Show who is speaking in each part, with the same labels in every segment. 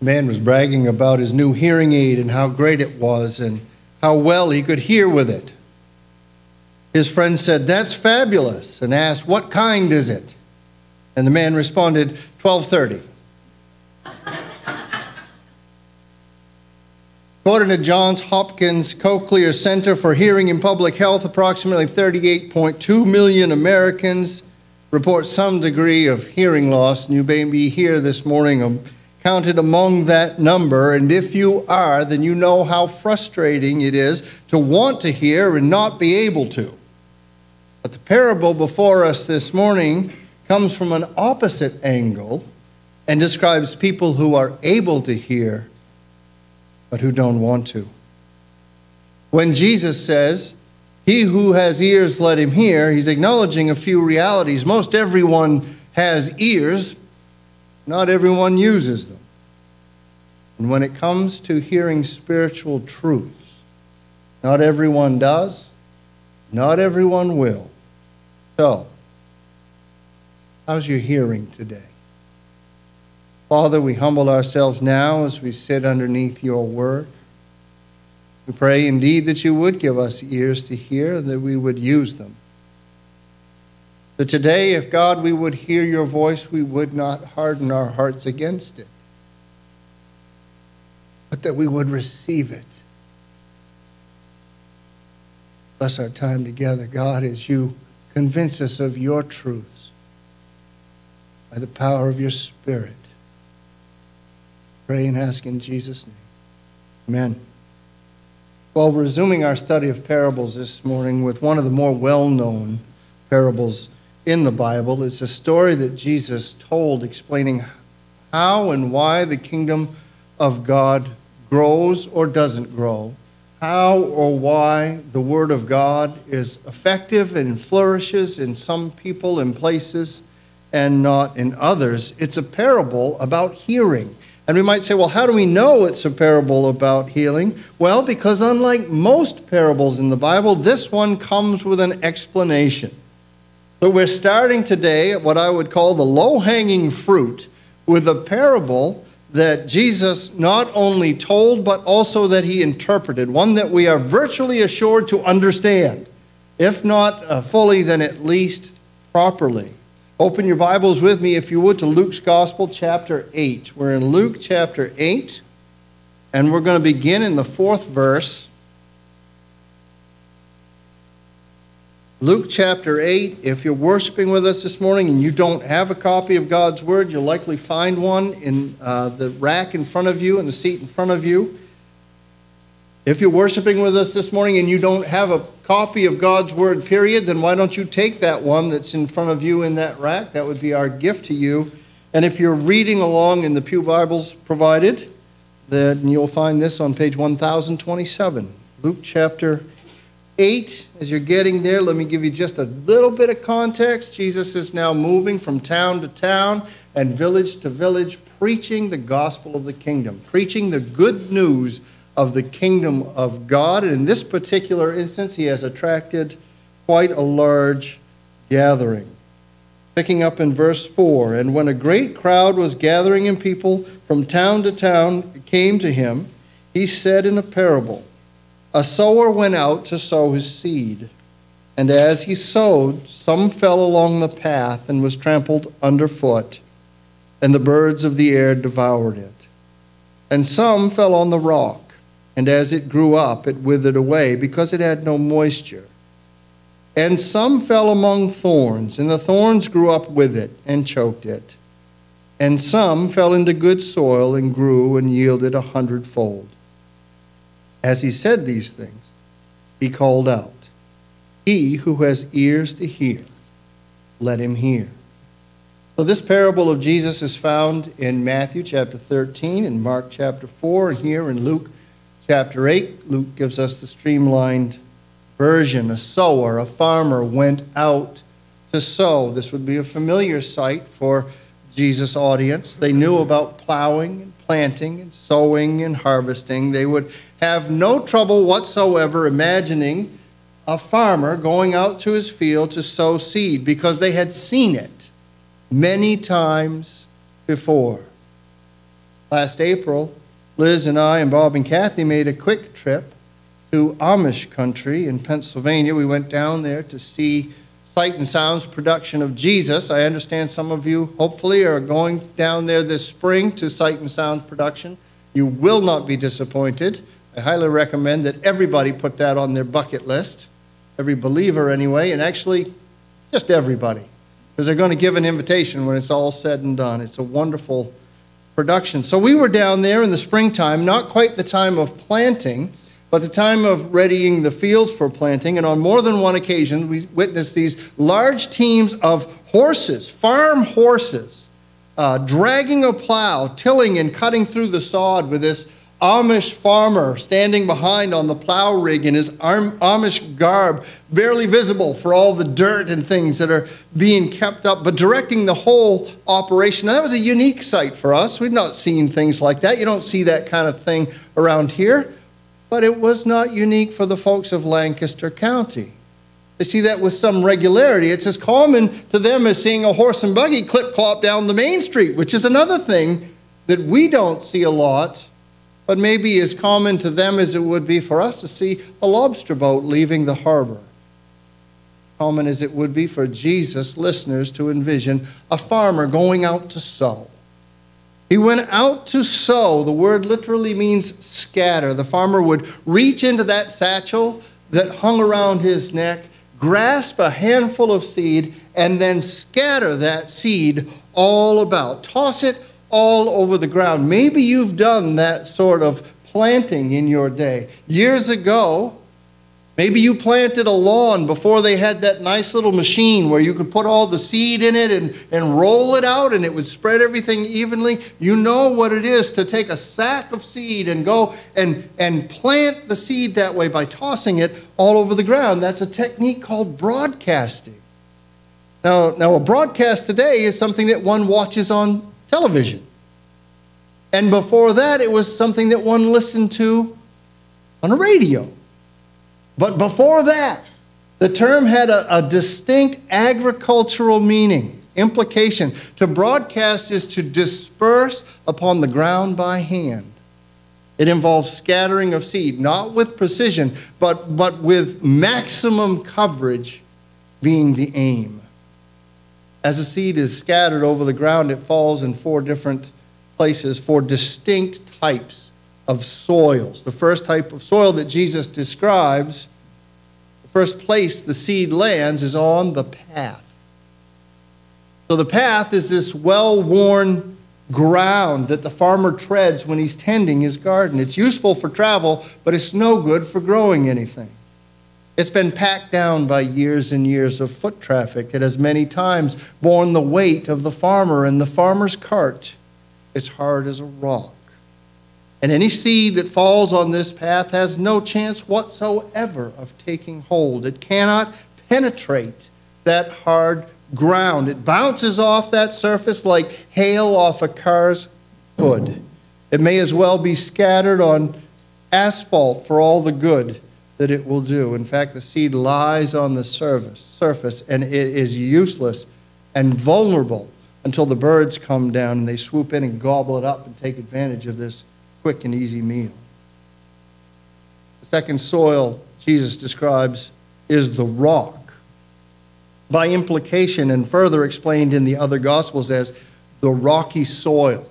Speaker 1: Man was bragging about his new hearing aid and how great it was and how well he could hear with it. His friend said, That's fabulous, and asked, What kind is it? And the man responded, 1230. According to Johns Hopkins Cochlear Center for Hearing and Public Health, approximately 38.2 million Americans report some degree of hearing loss. And you may be here this morning um, counted among that number. And if you are, then you know how frustrating it is to want to hear and not be able to. But the parable before us this morning comes from an opposite angle and describes people who are able to hear but who don't want to. When Jesus says, He who has ears, let him hear, he's acknowledging a few realities. Most everyone has ears, not everyone uses them. And when it comes to hearing spiritual truths, not everyone does, not everyone will. So, how's your hearing today? Father, we humble ourselves now as we sit underneath your word. We pray indeed that you would give us ears to hear, and that we would use them. That today, if God, we would hear your voice, we would not harden our hearts against it, but that we would receive it. Bless our time together, God, as you convince us of your truths by the power of your Spirit. Pray and ask in Jesus' name. Amen. Well, resuming our study of parables this morning with one of the more well known parables in the Bible, it's a story that Jesus told explaining how and why the kingdom of God grows or doesn't grow, how or why the Word of God is effective and flourishes in some people and places and not in others. It's a parable about hearing. And we might say, well, how do we know it's a parable about healing? Well, because unlike most parables in the Bible, this one comes with an explanation. So we're starting today at what I would call the low hanging fruit with a parable that Jesus not only told, but also that he interpreted, one that we are virtually assured to understand. If not uh, fully, then at least properly. Open your Bibles with me, if you would, to Luke's Gospel, chapter 8. We're in Luke chapter 8, and we're going to begin in the fourth verse. Luke chapter 8, if you're worshiping with us this morning and you don't have a copy of God's Word, you'll likely find one in uh, the rack in front of you and the seat in front of you. If you're worshiping with us this morning and you don't have a copy of God's Word, period, then why don't you take that one that's in front of you in that rack? That would be our gift to you. And if you're reading along in the Pew Bibles provided, then you'll find this on page 1027. Luke chapter 8. As you're getting there, let me give you just a little bit of context. Jesus is now moving from town to town and village to village, preaching the gospel of the kingdom, preaching the good news of the kingdom of God. And in this particular instance, he has attracted quite a large gathering. Picking up in verse 4 And when a great crowd was gathering in people from town to town came to him, he said in a parable A sower went out to sow his seed. And as he sowed, some fell along the path and was trampled underfoot, and the birds of the air devoured it. And some fell on the rock and as it grew up, it withered away because it had no moisture. And some fell among thorns, and the thorns grew up with it and choked it. And some fell into good soil and grew and yielded a hundredfold. As he said these things, he called out, He who has ears to hear, let him hear. So, this parable of Jesus is found in Matthew chapter 13 and Mark chapter 4, and here in Luke chapter 8, Luke gives us the streamlined version. A sower, a farmer, went out to sow. This would be a familiar sight for Jesus' audience. They knew about plowing and planting and sowing and harvesting. They would have no trouble whatsoever imagining a farmer going out to his field to sow seed because they had seen it many times before. Last April, Liz and I and Bob and Kathy made a quick trip to Amish country in Pennsylvania. We went down there to see Sight and Sound's production of Jesus. I understand some of you, hopefully, are going down there this spring to Sight and Sound's production. You will not be disappointed. I highly recommend that everybody put that on their bucket list, every believer anyway, and actually just everybody, because they're going to give an invitation when it's all said and done. It's a wonderful production. So we were down there in the springtime, not quite the time of planting, but the time of readying the fields for planting. And on more than one occasion, we witnessed these large teams of horses, farm horses, uh, dragging a plow, tilling and cutting through the sod with this Amish farmer standing behind on the plow rig in his Amish garb, barely visible for all the dirt and things that are being kept up, but directing the whole operation. Now, that was a unique sight for us. We've not seen things like that. You don't see that kind of thing around here. But it was not unique for the folks of Lancaster County. They see that with some regularity. It's as common to them as seeing a horse and buggy clip clop down the main street, which is another thing that we don't see a lot but maybe as common to them as it would be for us to see a lobster boat leaving the harbor. Common as it would be for Jesus' listeners to envision a farmer going out to sow. He went out to sow. The word literally means scatter. The farmer would reach into that satchel that hung around his neck, grasp a handful of seed, and then scatter that seed all about. Toss it all over the ground. Maybe you've done that sort of planting in your day. Years ago, maybe you planted a lawn before they had that nice little machine where you could put all the seed in it and, and roll it out and it would spread everything evenly. You know what it is to take a sack of seed and go and, and plant the seed that way by tossing it all over the ground. That's a technique called broadcasting. Now, now a broadcast today is something that one watches on television. And before that, it was something that one listened to on a radio. But before that, the term had a, a, distinct agricultural meaning, implication. To broadcast is to disperse upon the ground by hand. It involves scattering of seed, not with precision, but, but with maximum coverage being the aim. As a seed is scattered over the ground, it falls in four different places, four distinct types of soils. The first type of soil that Jesus describes, the first place the seed lands is on the path. So the path is this well worn ground that the farmer treads when he's tending his garden. It's useful for travel, but it's no good for growing anything. It's been packed down by years and years of foot traffic. It has many times borne the weight of the farmer and the farmer's cart. It's hard as a rock. And any seed that falls on this path has no chance whatsoever of taking hold. It cannot penetrate that hard ground. It bounces off that surface like hail off a car's hood. It may as well be scattered on asphalt for all the good that it will do. In fact, the seed lies on the surface, surface and it is useless and vulnerable until the birds come down and they swoop in and gobble it up and take advantage of this quick and easy meal. The second soil Jesus describes is the rock. By implication, and further explained in the other Gospels as the rocky soil.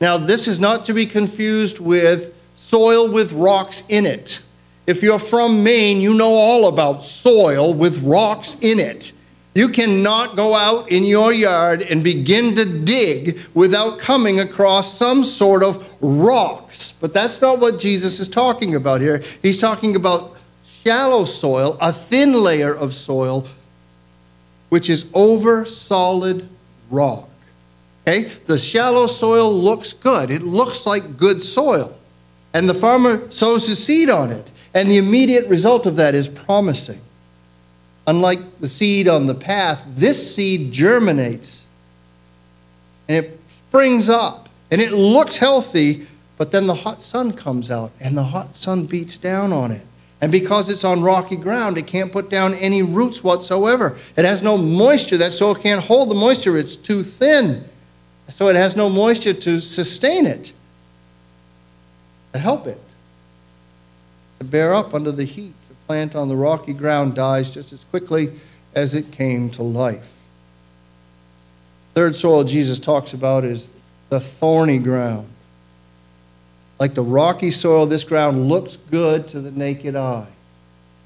Speaker 1: Now, this is not to be confused with soil with rocks in it. If you're from Maine, you know all about soil with rocks in it. You cannot go out in your yard and begin to dig without coming across some sort of rocks. But that's not what Jesus is talking about here. He's talking about shallow soil, a thin layer of soil, which is over solid rock. Okay? The shallow soil looks good, it looks like good soil. And the farmer sows his seed on it. And the immediate result of that is promising. Unlike the seed on the path, this seed germinates and it springs up and it looks healthy, but then the hot sun comes out and the hot sun beats down on it. And because it's on rocky ground, it can't put down any roots whatsoever. It has no moisture. That soil can't hold the moisture. It's too thin. So it has no moisture to sustain it. to help it, to bear up under the heat. The plant on the rocky ground dies just as quickly as it came to life. Third soil Jesus talks about is the thorny ground. Like the rocky soil, this ground looks good to the naked eye.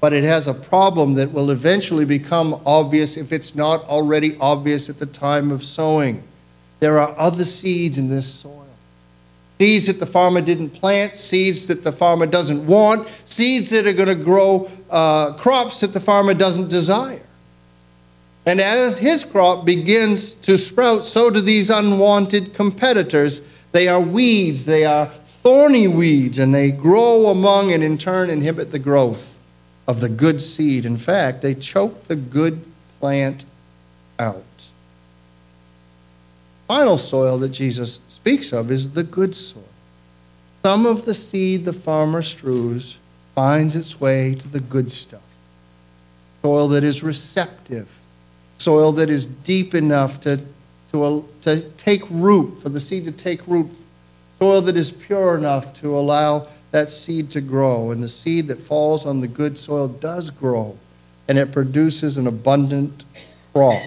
Speaker 1: But it has a problem that will eventually become obvious if it's not already obvious at the time of sowing. There are other seeds in this soil. Seeds that the farmer didn't plant, seeds that the farmer doesn't want, seeds that are going to grow uh, crops that the farmer doesn't desire. And as his crop begins to sprout, so do these unwanted competitors. They are weeds, they are thorny weeds, and they grow among and in turn inhibit the growth of the good seed. In fact, they choke the good plant out. Final soil that Jesus speaks of is the good soil. Some of the seed the farmer strews finds its way to the good stuff. Soil that is receptive soil that is deep enough to, to, to take root, for the seed to take root, soil that is pure enough to allow that seed to grow. And the seed that falls on the good soil does grow, and it produces an abundant crop.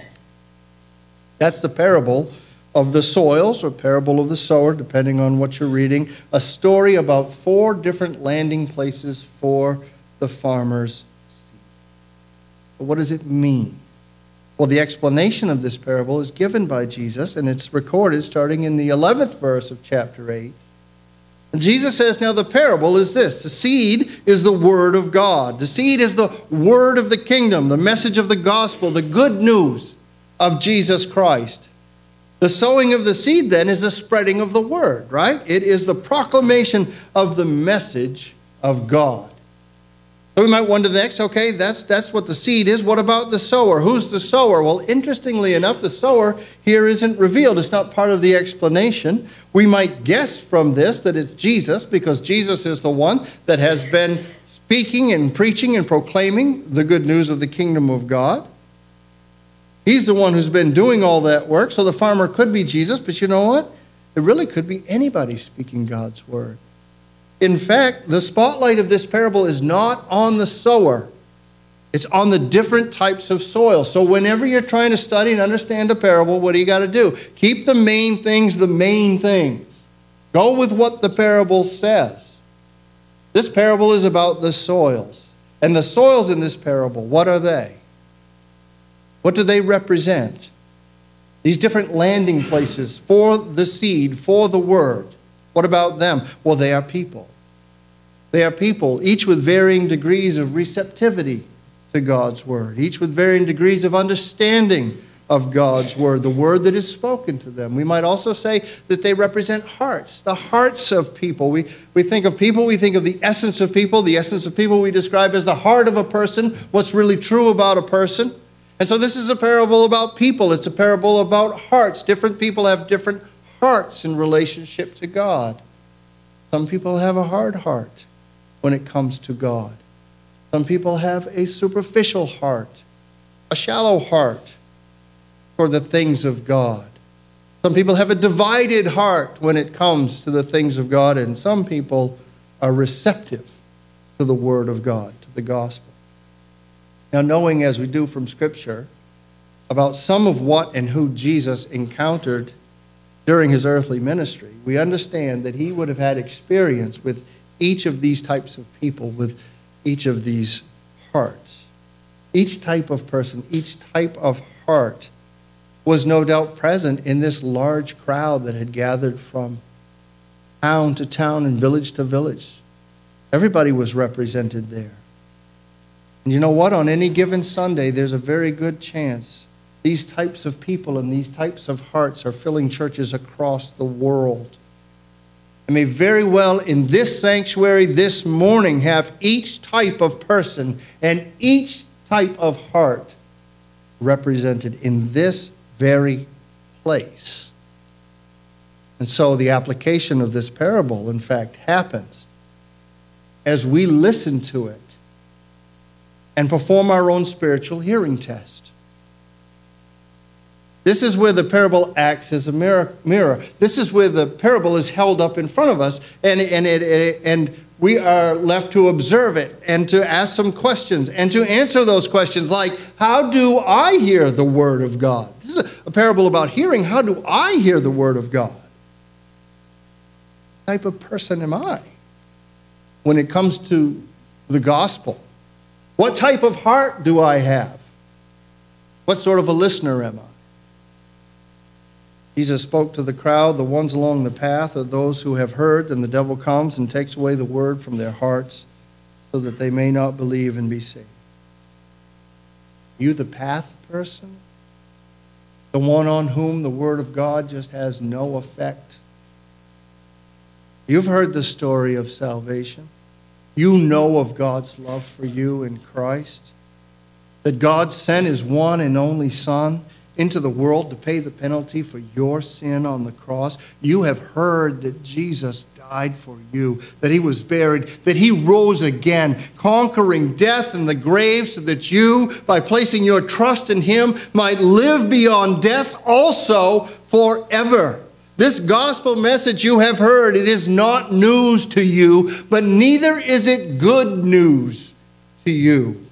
Speaker 1: That's the parable of the soils, or parable of the sower, depending on what you're reading. A story about four different landing places for the farmer's seed. But what does it mean? Well, the explanation of this parable is given by Jesus, and it's recorded starting in the 11th verse of chapter 8. And Jesus says, Now the parable is this the seed is the word of God. The seed is the word of the kingdom, the message of the gospel, the good news of Jesus Christ. The sowing of the seed, then, is the spreading of the word, right? It is the proclamation of the message of God. So we might wonder next, okay, that's, that's what the seed is. What about the sower? Who's the sower? Well, interestingly enough, the sower here isn't revealed. It's not part of the explanation. We might guess from this that it's Jesus because Jesus is the one that has been speaking and preaching and proclaiming the good news of the kingdom of God. He's the one who's been doing all that work. So the farmer could be Jesus, but you know what? It really could be anybody speaking God's word. In fact, the spotlight of this parable is not on the sower, it's on the different types of soil. So, whenever you're trying to study and understand a parable, what do you got to do? Keep the main things the main things. Go with what the parable says. This parable is about the soils. And the soils in this parable, what are they? What do they represent? These different landing places for the seed, for the word. What about them? Well, they are people. They are people, each with varying degrees of receptivity to God's word, each with varying degrees of understanding of God's word, the word that is spoken to them. We might also say that they represent hearts, the hearts of people. We, we think of people, we think of the essence of people. The essence of people we describe as the heart of a person, what's really true about a person. And so this is a parable about people, it's a parable about hearts. Different people have different hearts in relationship to God. Some people have a hard heart when it comes to God. Some people have a superficial heart, a shallow heart for the things of God. Some people have a divided heart when it comes to the things of God, and some people are receptive to the Word of God, to the gospel. Now, knowing as we do from Scripture about some of what and who Jesus encountered during his earthly ministry, we understand that he would have had experience with each of these types of people with each of these hearts. Each type of person, each type of heart was no doubt present in this large crowd that had gathered from town to town and village to village. Everybody was represented there. And you know what? On any given Sunday, there's a very good chance these types of people and these types of hearts are filling churches across the world I may very well in this sanctuary this morning have each type of person and each type of heart represented in this very place. And so the application of this parable, in fact, happens as we listen to it and perform our own spiritual hearing test. This is where the parable acts as a mirror. This is where the parable is held up in front of us, and, and, it, and we are left to observe it and to ask some questions and to answer those questions, like, How do I hear the Word of God? This is a parable about hearing. How do I hear the Word of God? What type of person am I when it comes to the gospel? What type of heart do I have? What sort of a listener am I? Jesus spoke to the crowd, the ones along the path are those who have heard, and the devil comes and takes away the word from their hearts so that they may not believe and be saved. You, the path person? The one on whom the word of God just has no effect? You've heard the story of salvation. You know of God's love for you in Christ. That God sent his one and only Son into the world to pay the penalty for your sin on the cross. You have heard that Jesus died for you, that he was buried, that he rose again, conquering death and the grave, so that you, by placing your trust in him, might live beyond death also forever. This gospel message you have heard, it is not news to you, but neither is it good news to you.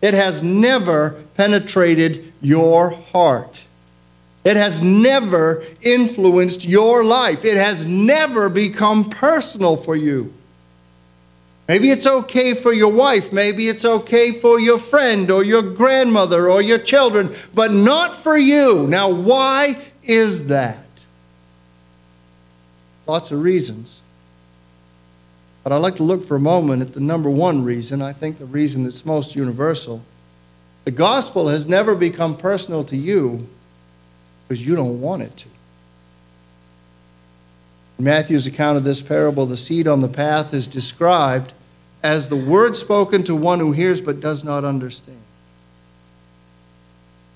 Speaker 1: It has never penetrated your heart. It has never influenced your life. It has never become personal for you. Maybe it's okay for your wife. Maybe it's okay for your friend or your grandmother or your children, but not for you. Now, why is that? Lots of reasons. But I'd like to look for a moment at the number one reason, I think the reason that's most universal. The gospel has never become personal to you because you don't want it to. In Matthew's account of this parable, the seed on the path is described as the word spoken to one who hears but does not understand.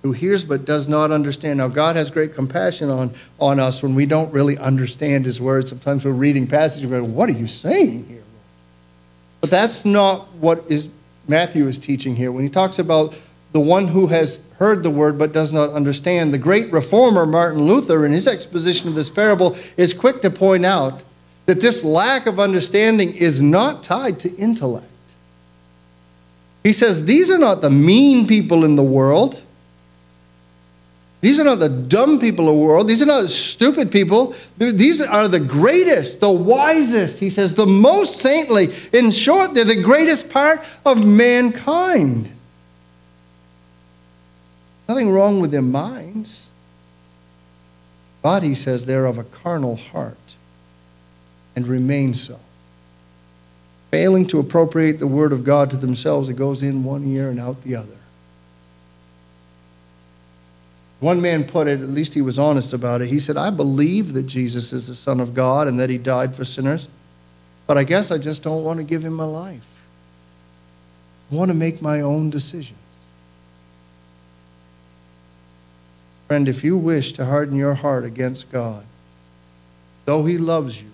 Speaker 1: Who hears but does not understand. Now, God has great compassion on, on us when we don't really understand His word. Sometimes we're reading passages and we're going, What are you saying here? But that's not what is Matthew is teaching here. When he talks about the one who has heard the word but does not understand. The great reformer Martin Luther, in his exposition of this parable, is quick to point out that this lack of understanding is not tied to intellect. He says, These are not the mean people in the world. These are not the dumb people of the world. These are not the stupid people. These are the greatest, the wisest. He says, the most saintly. In short, they're the greatest part of mankind. Nothing wrong with their minds. But he says they're of a carnal heart and remain so. Failing to appropriate the word of God to themselves, it goes in one ear and out the other. One man put it, at least he was honest about it. He said, I believe that Jesus is the Son of God and that he died for sinners, but I guess I just don't want to give him my life. I want to make my own decisions. Friend, if you wish to harden your heart against God, though He loves you,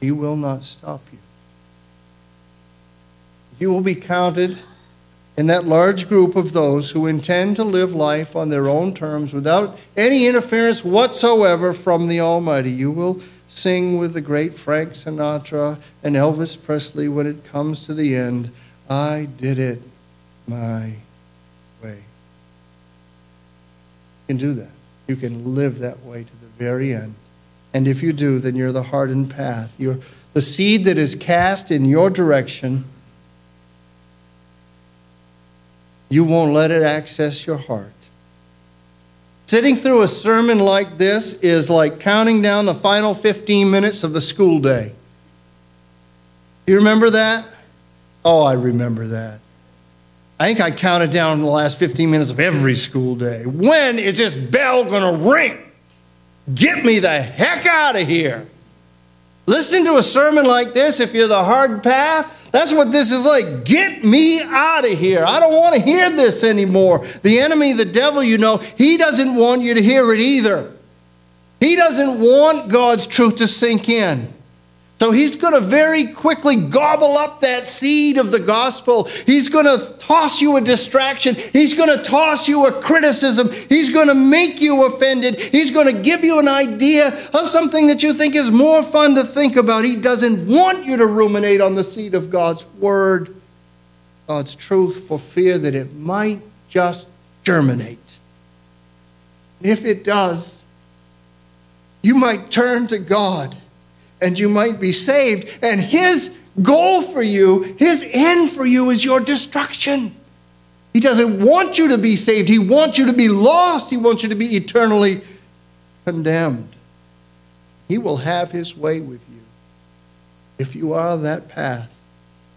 Speaker 1: He will not stop you. You will be counted in that large group of those who intend to live life on their own terms without any interference whatsoever from the Almighty. You will sing with the great Frank Sinatra and Elvis Presley when it comes to the end I did it my way You can do that. You can live that way to the very end. And if you do, then you're the hardened path. You're the seed that is cast in your direction. You won't let it access your heart. Sitting through a sermon like this is like counting down the final 15 minutes of the school day. You remember that? Oh, I remember that. I think I counted down the last 15 minutes of every school day. When is this bell going to ring? Get me the heck out of here. Listen to a sermon like this if you're the hard path. That's what this is like. Get me out of here. I don't want to hear this anymore. The enemy, the devil, you know, he doesn't want you to hear it either. He doesn't want God's truth to sink in. So he's going to very quickly gobble up that seed of the gospel. He's going to toss you a distraction. He's going to toss you a criticism. He's going to make you offended. He's going to give you an idea of something that you think is more fun to think about. He doesn't want you to ruminate on the seed of God's word, God's truth, for fear that it might just germinate. If it does, you might turn to God and you might be saved. And his goal for you, his end for you, is your destruction. He doesn't want you to be saved, he wants you to be lost, he wants you to be eternally condemned. He will have his way with you if you are that path,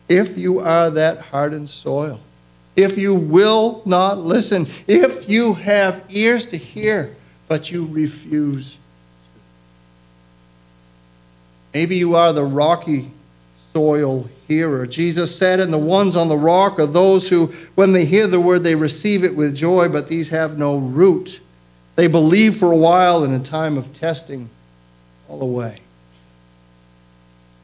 Speaker 1: if you are that hardened soil, if you will not listen, if you have ears to hear, but you refuse Maybe you are the rocky soil hearer. Jesus said, And the ones on the rock are those who, when they hear the word, they receive it with joy, but these have no root. They believe for a while, in a time of testing, all away.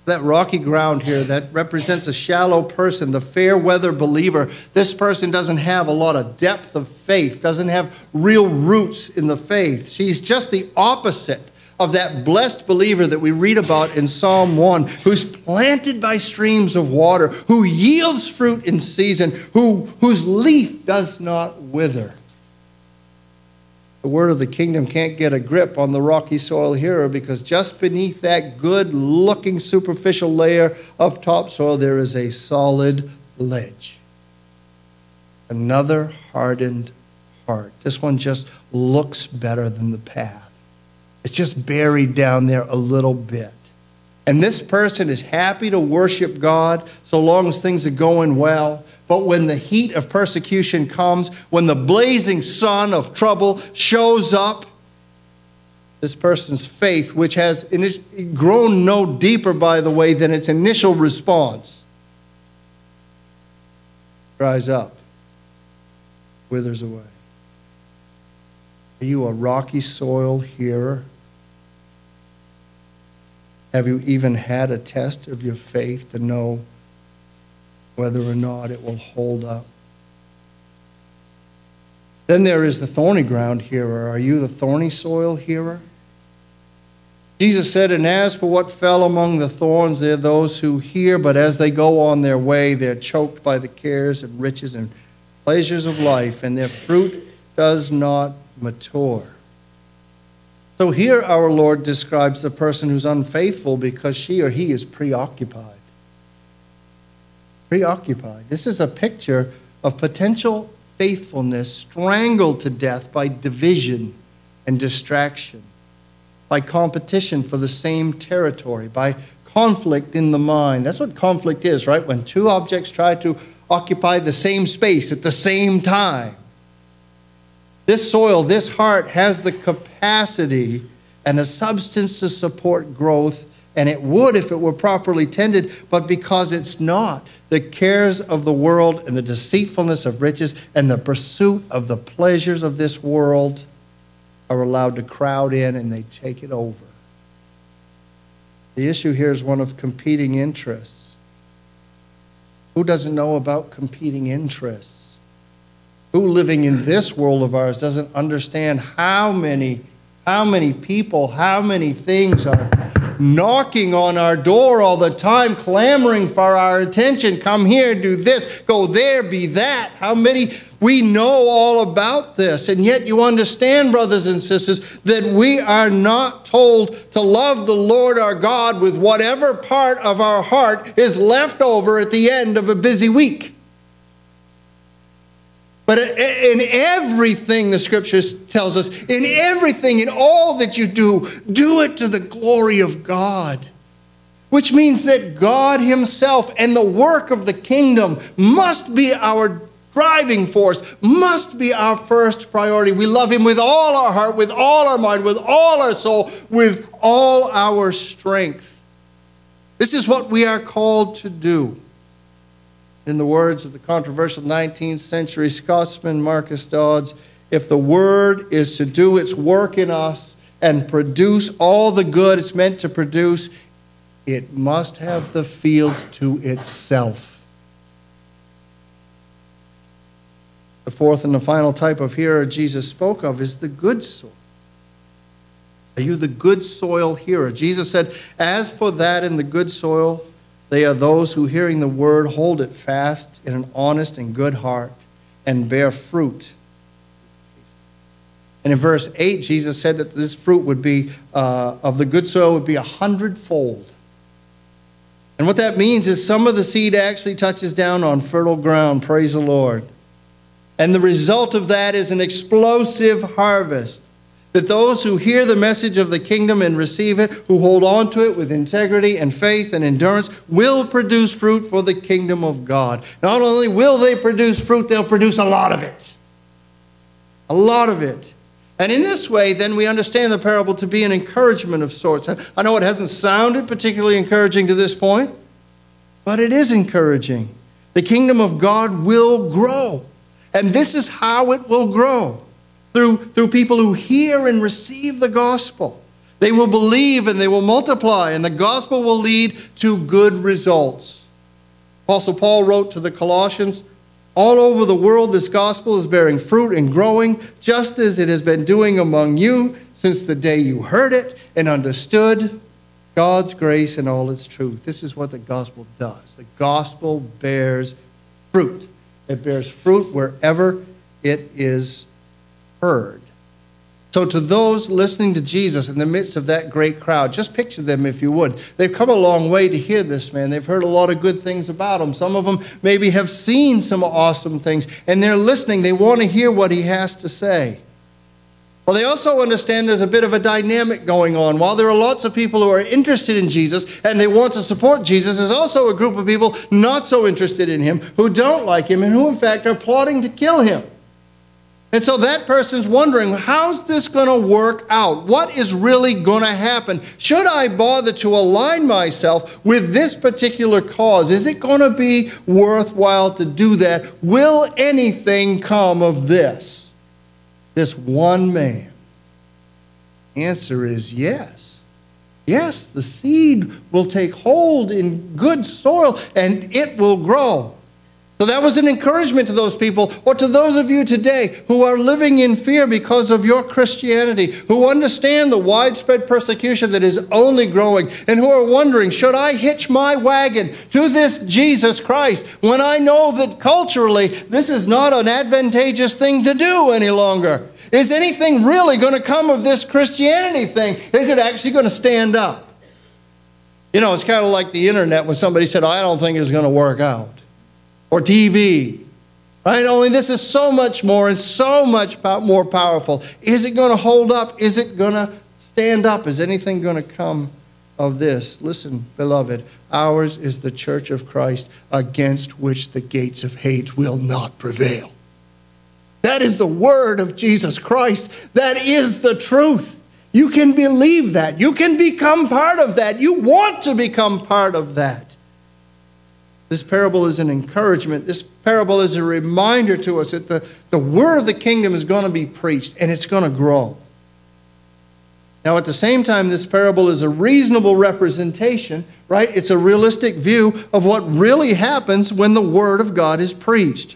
Speaker 1: That rocky ground here that represents a shallow person, the fair weather believer. This person doesn't have a lot of depth of faith, doesn't have real roots in the faith. She's just the opposite of that blessed believer that we read about in Psalm 1, who's planted by streams of water, who yields fruit in season, who, whose leaf does not wither. The word of the kingdom can't get a grip on the rocky soil here because just beneath that good looking superficial layer of topsoil, there is a solid ledge. Another hardened heart. This one just looks better than the path. It's just buried down there a little bit. And this person is happy to worship God so long as things are going well. But when the heat of persecution comes, when the blazing sun of trouble shows up, this person's faith, which has grown no deeper, by the way, than its initial response, dries up, withers away. Are you a rocky soil hearer? Have you even had a test of your faith to know whether or not it will hold up? Then there is the thorny ground hearer. Are you the thorny soil hearer? Jesus said, And as for what fell among the thorns, they're those who hear, but as they go on their way, they're choked by the cares and riches and pleasures of life, and their fruit does not mature. So here our Lord describes the person who's unfaithful because she or he is preoccupied. Preoccupied. This is a picture of potential faithfulness strangled to death by division and distraction, by competition for the same territory, by conflict in the mind. That's what conflict is, right? When two objects try to occupy the same space at the same time. This soil, this heart has the capacity and a substance to support growth, and it would if it were properly tended, but because it's not, the cares of the world and the deceitfulness of riches and the pursuit of the pleasures of this world are allowed to crowd in and they take it over. The issue here is one of competing interests. Who doesn't know about competing interests? Who living in this world of ours doesn't understand how many, how many people, how many things are knocking on our door all the time, clamoring for our attention. Come here, do this, go there, be that. How many we know all about this, and yet you understand, brothers and sisters, that we are not told to love the Lord our God with whatever part of our heart is left over at the end of a busy week. But in everything, the scriptures tells us, in everything, in all that you do, do it to the glory of God. Which means that God Himself and the work of the kingdom must be our driving force, must be our first priority. We love Him with all our heart, with all our mind, with all our soul, with all our strength. This is what we are called to do in the words of the controversial 19th century Scotsman Marcus Dods, if the word is to do its work in us and produce all the good it's meant to produce, it must have the field to itself. The fourth and the final type of hearer Jesus spoke of is the good soil. Are you the good soil hearer? Jesus said, As for that in the good soil, they are those who, hearing the word, hold it fast in an honest and good heart and bear fruit. And in verse 8, Jesus said that this fruit would be, uh, of the good soil, would be a hundredfold. And what that means is some of the seed actually touches down on fertile ground. Praise the Lord. And the result of that is an explosive harvest. That those who hear the message of the kingdom and receive it, who hold on to it with integrity and faith and endurance, will produce fruit for the kingdom of God. Not only will they produce fruit, they'll produce a lot of it. A lot of it. And in this way, then we understand the parable to be an encouragement of sorts. I know it hasn't sounded particularly encouraging to this point, but it is encouraging. The kingdom of God will grow. And this is how it will grow through, through people who hear and receive the gospel. They will believe and they will multiply, and the gospel will lead to good results. Apostle Paul wrote to the Colossians All over the world, this gospel is bearing fruit and growing, just as it has been doing among you since the day you heard it and understood God's grace and all its truth. This is what the gospel does. The gospel bears fruit. It bears fruit wherever it is heard. So, to those listening to Jesus in the midst of that great crowd, just picture them if you would. They've come a long way to hear this man. They've heard a lot of good things about him. Some of them maybe have seen some awesome things, and they're listening. They want to hear what he has to say. Well, they also understand there's a bit of a dynamic going on. While there are lots of people who are interested in Jesus and they want to support Jesus, there's also a group of people not so interested in him, who don't like him, and who, in fact, are plotting to kill him. And so that person's wondering, how's this going to work out? What is really going to happen? Should I bother to align myself with this particular cause? Is it going to be worthwhile to do that? Will anything come of this? this one man? Answer is yes. Yes, the seed will take hold in good soil and it will grow. So that was an encouragement to those people, or to those of you today who are living in fear because of your Christianity, who understand the widespread persecution that is only growing, and who are wondering, should I hitch my wagon to this Jesus Christ when I know that culturally this is not an advantageous thing to do any longer? Is anything really going to come of this Christianity thing? Is it actually going to stand up? You know, it's kind of like the internet when somebody said, I don't think it's going to work out or TV. Right? Only this is so much more and so much more powerful. Is it going to hold up? Is it going to stand up? Is anything going to come of this? Listen, beloved, ours is the church of Christ against which the gates of hate will not prevail. That is the word of Jesus Christ. That is the truth. You can believe that. You can become part of that. You want to become part of that. This parable is an encouragement. This parable is a reminder to us that the, the word of the kingdom is going to be preached and it's going to grow. Now, at the same time, this parable is a reasonable representation, right? It's a realistic view of what really happens when the word of God is preached.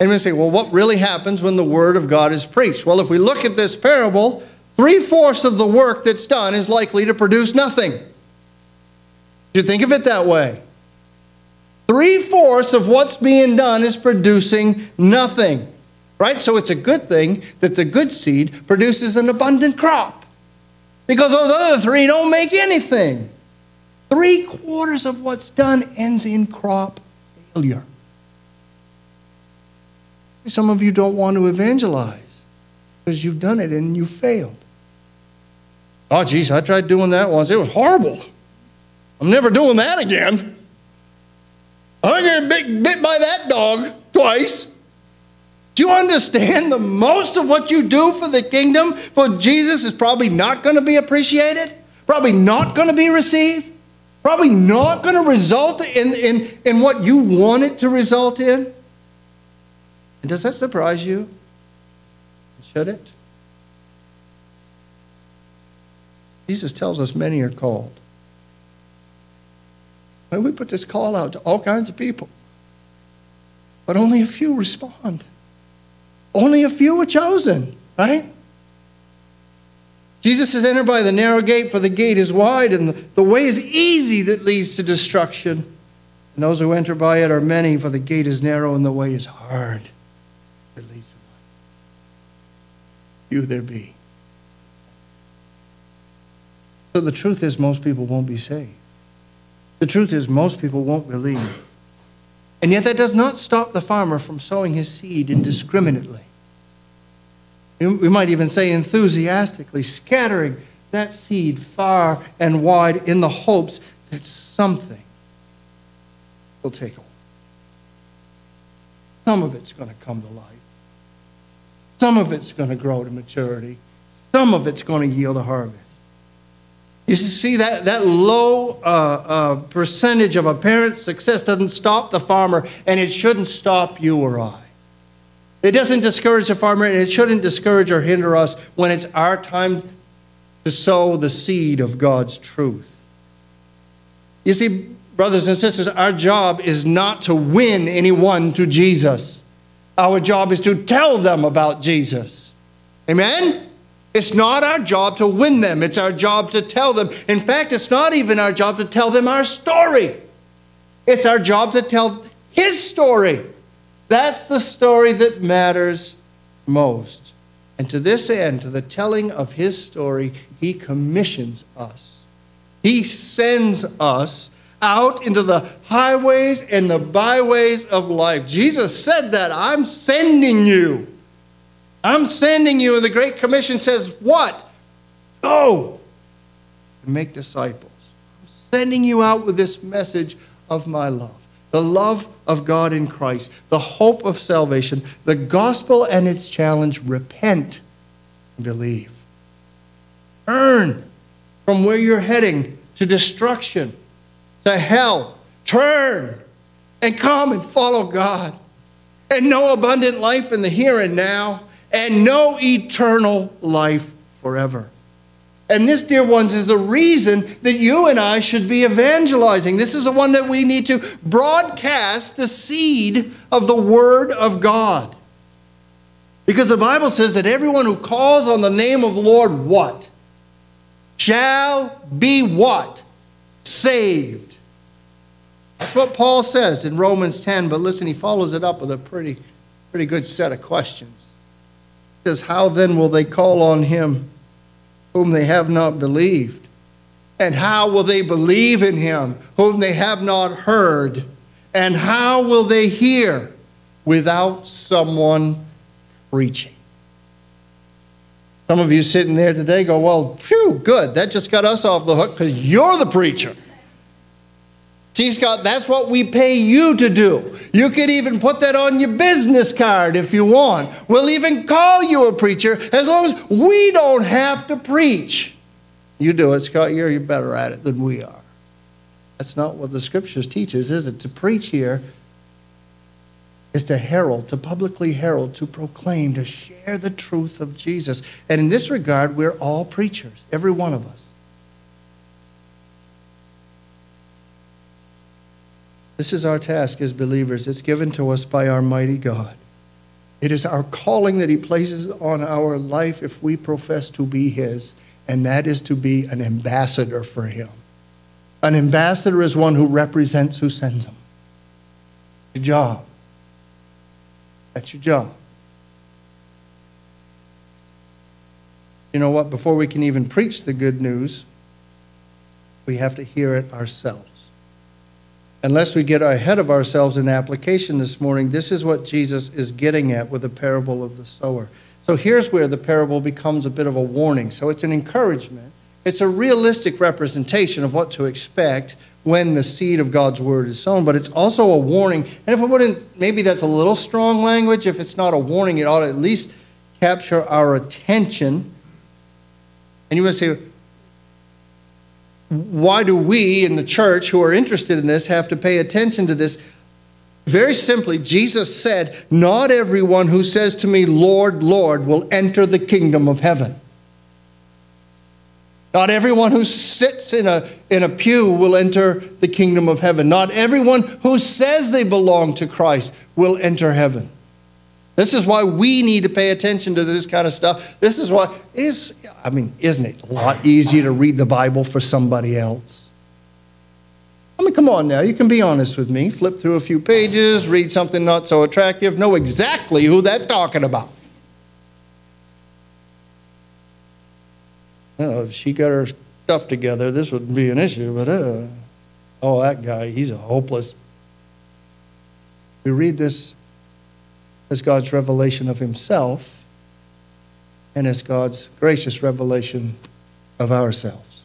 Speaker 1: And we say, well, what really happens when the word of God is preached? Well, if we look at this parable, three fourths of the work that's done is likely to produce nothing. You think of it that way. Three fourths of what's being done is producing nothing. Right? So it's a good thing that the good seed produces an abundant crop. Because those other three don't make anything. Three quarters of what's done ends in crop failure. Some of you don't want to evangelize because you've done it and you failed. Oh, geez, I tried doing that once. It was horrible. I'm never doing that again. I'm bit, bit by that dog twice. Do you understand the most of what you do for the kingdom for Jesus is probably not going to be appreciated, probably not going to be received, probably not going to result in, in, in what you want it to result in? And does that surprise you? Should it? Jesus tells us many are called. We put this call out to all kinds of people, but only a few respond. Only a few are chosen, right? Jesus says, Enter by the narrow gate, for the gate is wide, and the way is easy that leads to destruction. And those who enter by it are many, for the gate is narrow and the way is hard that leads to life. Few there be. So the truth is, most people won't be saved. The truth is, most people won't believe. And yet, that does not stop the farmer from sowing his seed indiscriminately. We might even say enthusiastically, scattering that seed far and wide in the hopes that something will take hold. Some of it's going to come to life. Some of it's going to grow to maturity. Some of it's going to yield a harvest. You see, that, that low uh, uh, percentage of apparent success doesn't stop the farmer, and it shouldn't stop you or I. It doesn't discourage the farmer, and it shouldn't discourage or hinder us when it's our time to sow the seed of God's truth. You see, brothers and sisters, our job is not to win anyone to Jesus. Our job is to tell them about Jesus. Amen? It's not our job to win them, it's our job to tell them. In fact, it's not even our job to tell them our story. It's our job to tell his story. That's the story that matters most. And to this end, to the telling of his story, he commissions us. He sends us out into the highways and the byways of life. Jesus said that I'm sending you. I'm sending you. And the Great Commission says, What? Go and make disciples. I'm sending you out with this message of my love the love of God in Christ, the hope of salvation, the gospel and its challenge repent and believe. Turn from where you're heading to destruction, to hell. Turn and come and follow God. And know abundant life in the here and now, and know eternal life forever. And this, dear ones, is the reason that you and I should be evangelizing. This is the one that we need to broadcast the seed of the Word of God. Because the Bible says that everyone who calls on the name of the Lord, what? Shall be what? Saved. That's what Paul says in Romans 10, but listen, he follows it up with a pretty, pretty good set of questions. Says, How then will they call on him? whom they have not believed? And how will they believe in him whom they have not heard? And how will they hear without someone preaching? Some of you sitting there today go, Well, phew, good. That just got us off the hook because you're the preacher. See, Scott, that's what we pay you to do. You could even put that on your business card if you want. We'll even call you a preacher as long as we don't have to preach. You do it, Scott. You're, you're better at it than we are. That's not what the scriptures teaches, is it? To preach here is to herald, to publicly herald, to proclaim, to share the truth of Jesus. And in this regard, we're all preachers, every one of us. This is our task as believers. It's given to us by our mighty God. It is our calling that He places on our life if we profess to be His, and that is to be an ambassador for Him. An ambassador is one who represents who sends him. Your job. That's your job. You know what? Before we can even preach the good news, we have to hear it ourselves unless we get ahead of ourselves in application this morning, this is what Jesus is getting at with the parable of the sower. So here's where the parable becomes a bit of a warning. So it's an encouragement, it's a realistic representation of what to expect when the seed of God's word is sown, but it's also a warning. And if it wouldn't, maybe that's a little strong language. If it's not a warning, it ought to at least capture our attention. And you would say, why do we in the church who are interested in this have to pay attention to this? Very simply, Jesus said, Not everyone who says to me, Lord, Lord, will enter the kingdom of heaven. Not everyone who sits in a, in a pew will enter the kingdom of heaven. Not everyone who says they belong to Christ will enter heaven. This is why we need to pay attention to this kind of stuff. This is why is I mean, isn't it a lot easier to read the Bible for somebody else? I mean, come on now, you can be honest with me. Flip through a few pages, read something not so attractive, know exactly who that's talking about. You if she got her stuff together, this wouldn't be an issue, but uh, oh, that guy, he's a hopeless. We read this as God's revelation of Himself and as God's gracious revelation of ourselves.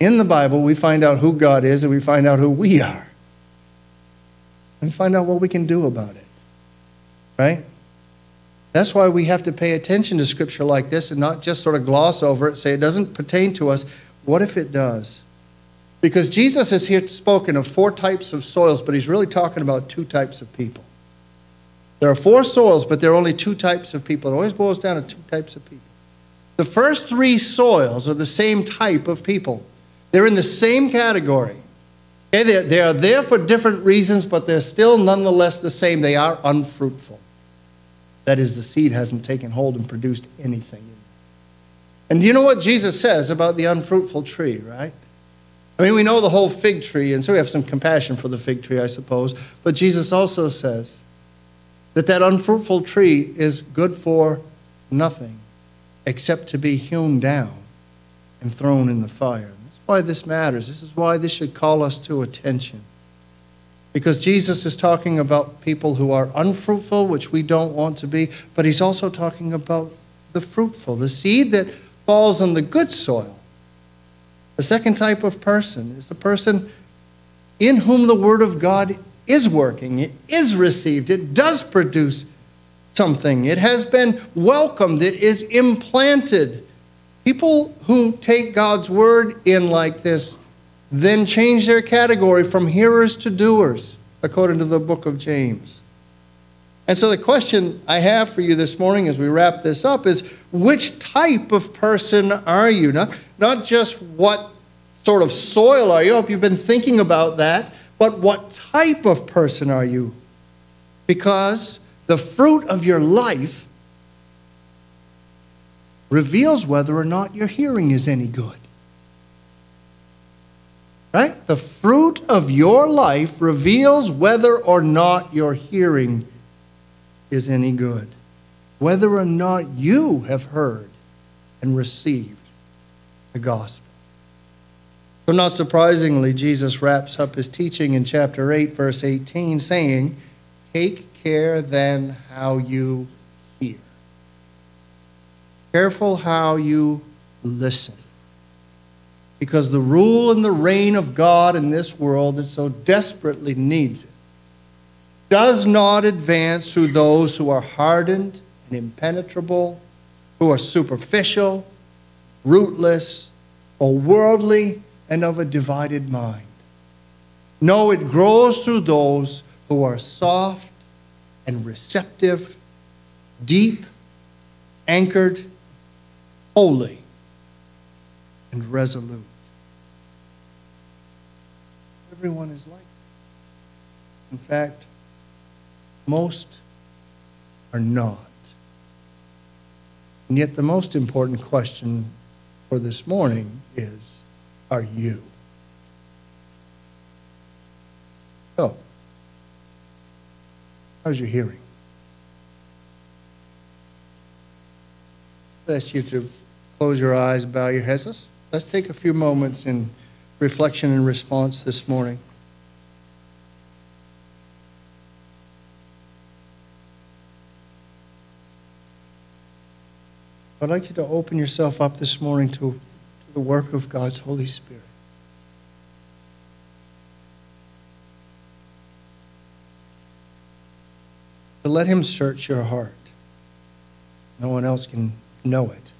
Speaker 1: In the Bible, we find out who God is and we find out who we are. And find out what we can do about it. Right? That's why we have to pay attention to scripture like this and not just sort of gloss over it, say it doesn't pertain to us. What if it does? Because Jesus has here spoken of four types of soils, but he's really talking about two types of people. There are four soils, but there are only two types of people. It always boils down to two types of people. The first three soils are the same type of people, they're in the same category. Okay, they're, they are there for different reasons, but they're still nonetheless the same. They are unfruitful. That is, the seed hasn't taken hold and produced anything. And you know what Jesus says about the unfruitful tree, right? I mean, we know the whole fig tree, and so we have some compassion for the fig tree, I suppose. But Jesus also says that that unfruitful tree is good for nothing except to be hewn down and thrown in the fire. That's why this matters. This is why this should call us to attention. Because Jesus is talking about people who are unfruitful, which we don't want to be, but he's also talking about the fruitful, the seed that falls on the good soil. The second type of person is a person in whom the Word of God is working, it is received, it does produce something, it has been welcomed, it is implanted. People who take God's word in like this then change their category from hearers to doers, according to the book of James. And so, the question I have for you this morning as we wrap this up is which type of person are you? Not, not just what sort of soil are you. I hope you've been thinking about that but what type of person are you? Because the fruit of your life reveals whether or not your hearing is any good. Right? The fruit of your life reveals whether or not your hearing is any good. Whether or not you have heard and received the gospel. So, not surprisingly, Jesus wraps up his teaching in chapter 8, verse 18, saying, Take care then how you hear. Careful how you listen. Because the rule and the reign of God in this world that so desperately needs it does not advance through those who are hardened and impenetrable, who are superficial, rootless, or worldly and of a divided mind. No, it grows through those who are soft and receptive, deep, anchored, holy, and resolute. Everyone is like that. In fact, most are not. And yet, the most important question for this morning is are you? So, how's your hearing? I ask you to close your eyes, bow your heads. Let's, let's take a few moments in reflection and response this morning. I'd like you to open yourself up this morning to the work of God's Holy Spirit. To let Him search your heart. No one else can know it.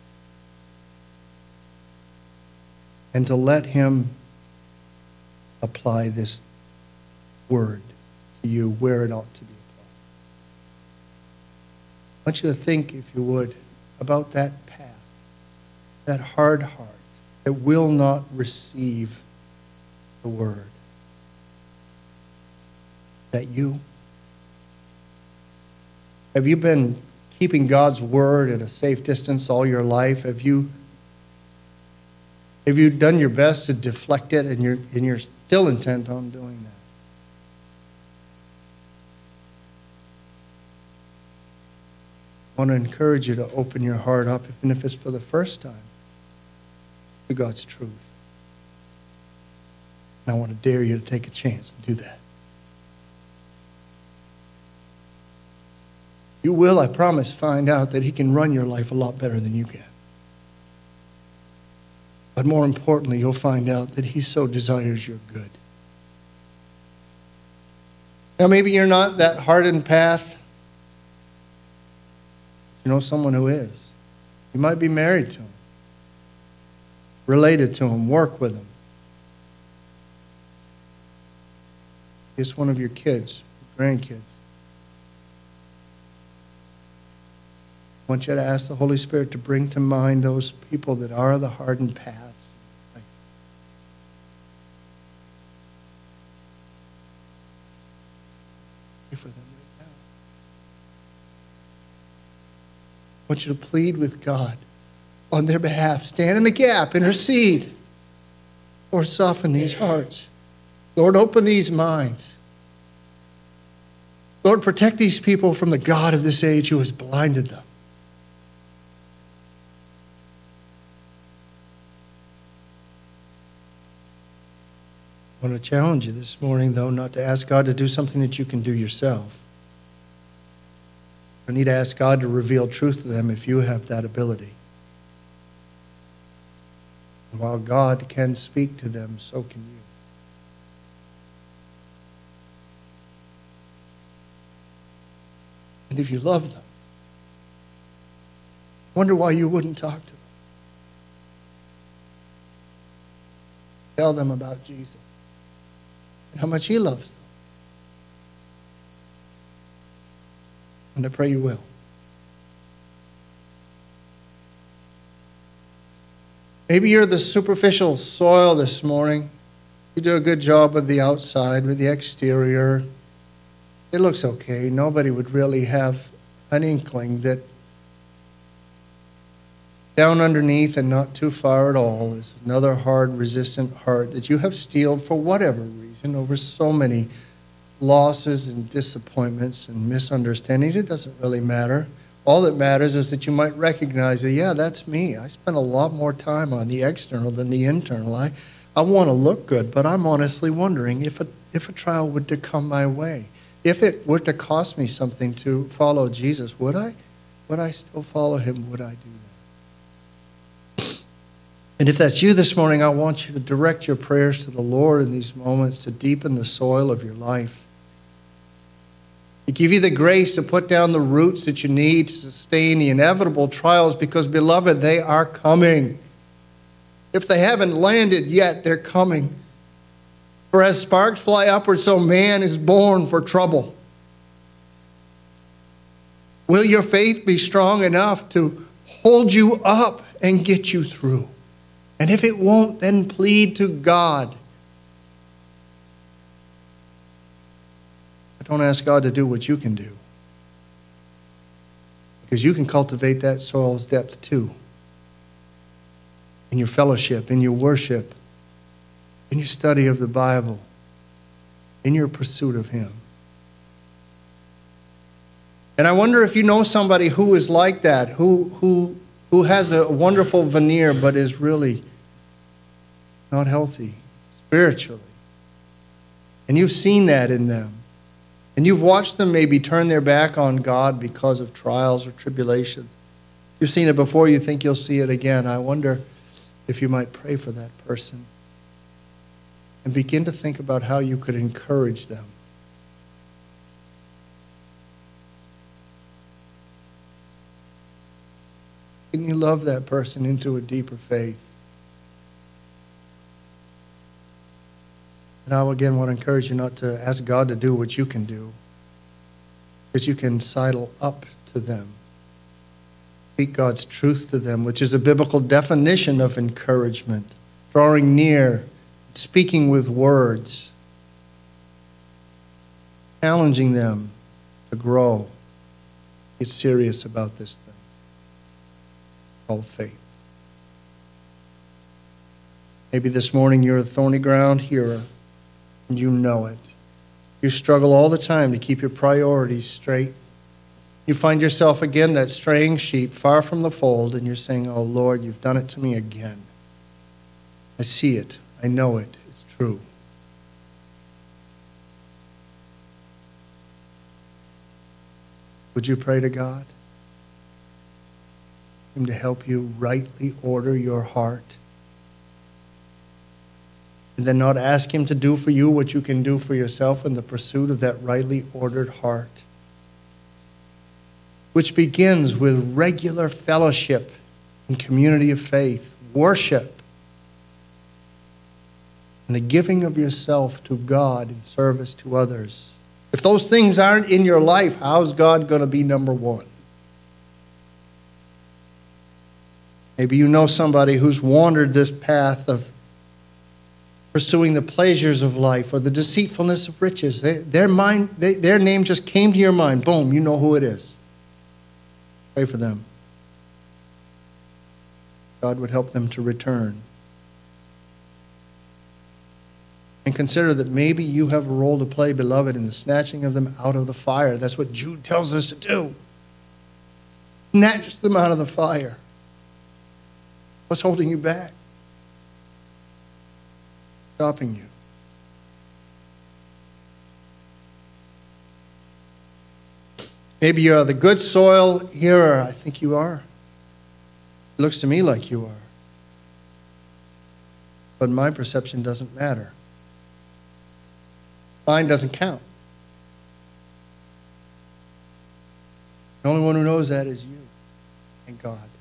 Speaker 1: And to let Him apply this word to you where it ought to be applied. I want you to think, if you would, about that path, that hard heart that will not receive the word? That you? Have you been keeping God's word at a safe distance all your life? Have you have you done your best to deflect it and you're and you're still intent on doing that? I want to encourage you to open your heart up, even if it's for the first time, to God's truth. And I want to dare you to take a chance and do that. You will, I promise, find out that He can run your life a lot better than you can. But more importantly, you'll find out that He so desires your good. Now, maybe you're not that hardened path. You know someone who is. You might be married to him, related to them, work with them. It's one of your kids, grandkids. I want you to ask the Holy Spirit to bring to mind those people that are the hardened paths. Pray for them right now. I want you to plead with God on their behalf. Stand in the gap, intercede, or soften these hearts. Lord, open these minds. Lord, protect these people from the God of this age who has blinded them. I want to challenge you this morning, though, not to ask God to do something that you can do yourself. I need to ask God to reveal truth to them if you have that ability. And while God can speak to them, so can you. And if you love them, wonder why you wouldn't talk to them. Tell them about Jesus and how much He loves them. And I pray you will. Maybe you're the superficial soil this morning. You do a good job with the outside, with the exterior. It looks okay. Nobody would really have an inkling that down underneath and not too far at all is another hard, resistant heart that you have steeled for whatever reason over so many losses and disappointments and misunderstandings. It doesn't really matter. All that matters is that you might recognize that, yeah, that's me. I spend a lot more time on the external than the internal. I, I want to look good, but I'm honestly wondering if a, if a trial would to come my way. If it were to cost me something to follow Jesus, would I? Would I still follow him? Would I do that? And if that's you this morning, I want you to direct your prayers to the Lord in these moments to deepen the soil of your life. To give you the grace to put down the roots that you need to sustain the inevitable trials because, beloved, they are coming. If they haven't landed yet, they're coming. For as sparks fly upward, so man is born for trouble. Will your faith be strong enough to hold you up and get you through? And if it won't, then plead to God. Don't ask God to do what you can do. Because you can cultivate that soil's depth too. In your fellowship, in your worship, in your study of the Bible, in your pursuit of Him. And I wonder if you know somebody who is like that, who, who, who has a wonderful veneer but is really not healthy spiritually. And you've seen that in them. And you've watched them maybe turn their back on God because of trials or tribulation. You've seen it before, you think you'll see it again. I wonder if you might pray for that person and begin to think about how you could encourage them. Can you love that person into a deeper faith? And I again want to encourage you not to ask God to do what you can do, because you can sidle up to them Speak God's truth to them, which is a biblical definition of encouragement, drawing near, speaking with words, challenging them to grow. Get serious about this thing called faith. Maybe this morning you're a thorny ground hearer and you know it. You struggle all the time to keep your priorities straight. You find yourself again that straying sheep far from the fold, and you're saying, Oh Lord, you've done it to me again. I see it. I know it. It's true. Would you pray to God? Him to help you rightly order your heart and then not ask Him to do for you what you can do for yourself in the pursuit of that rightly ordered heart, which begins with regular fellowship and community of faith, worship, and the giving of yourself to God in service to others. If those things aren't in your life, how's God going to be number one? Maybe you know somebody who's wandered this path of pursuing the pleasures of life or the deceitfulness of riches. They, their, mind, they, their name just came to your mind. Boom, you know who it is. Pray for them. God would help them to return. And consider that maybe you have a role to play, beloved, in the snatching of them out of the fire. That's what Jude tells us to do. Snatch them out of the fire. What's holding you back? Stopping you. Maybe you're the good soil hearer. I think you are. It looks to me like you are. But my perception doesn't matter. Mine doesn't count. The only one who knows that is you and God.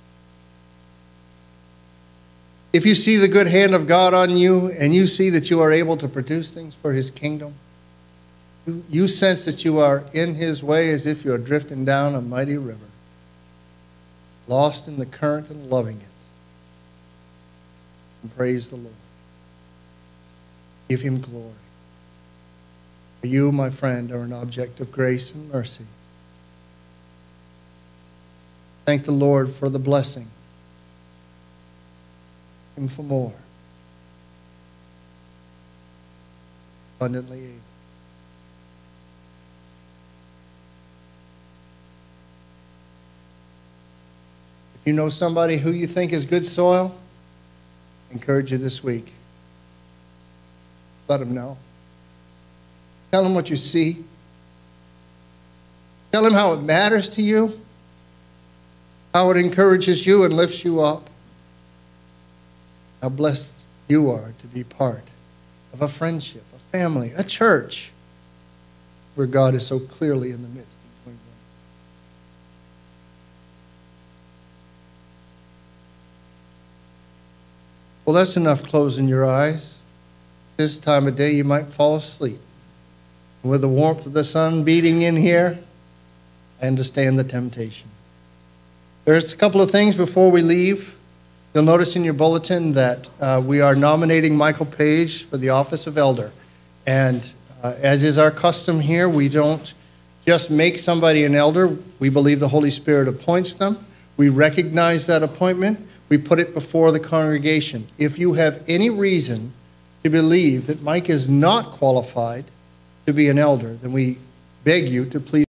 Speaker 1: If you see the good hand of God on you and you see that you are able to produce things for His kingdom, you, sense that you are in His way as if you are drifting down a mighty river, lost in the current and loving it. And praise the Lord. Give Him glory. For you, my friend, are an object of grace and mercy. Thank the Lord for the blessing for more. Abundantly able. If you know somebody who you think is good soil, I encourage you this week. Let them know. Tell them what you see. Tell them how it matters to you, how it encourages you and lifts you up how blessed you are to be part of a friendship, a family, a church where God is so clearly in the midst. Well, that's enough closing your eyes. This time of day, you might fall asleep. With the warmth of the sun beating in here, I understand the temptation. There's a couple of things before we leave. You'll notice in your bulletin that uh, we are nominating Michael Page for the office of elder. And uh, as is our custom here, we don't just make somebody an elder. We believe the Holy Spirit appoints them. We recognize that appointment. We put it before the congregation. If you have any reason to believe that Mike is not qualified to be an elder, then we beg you to please.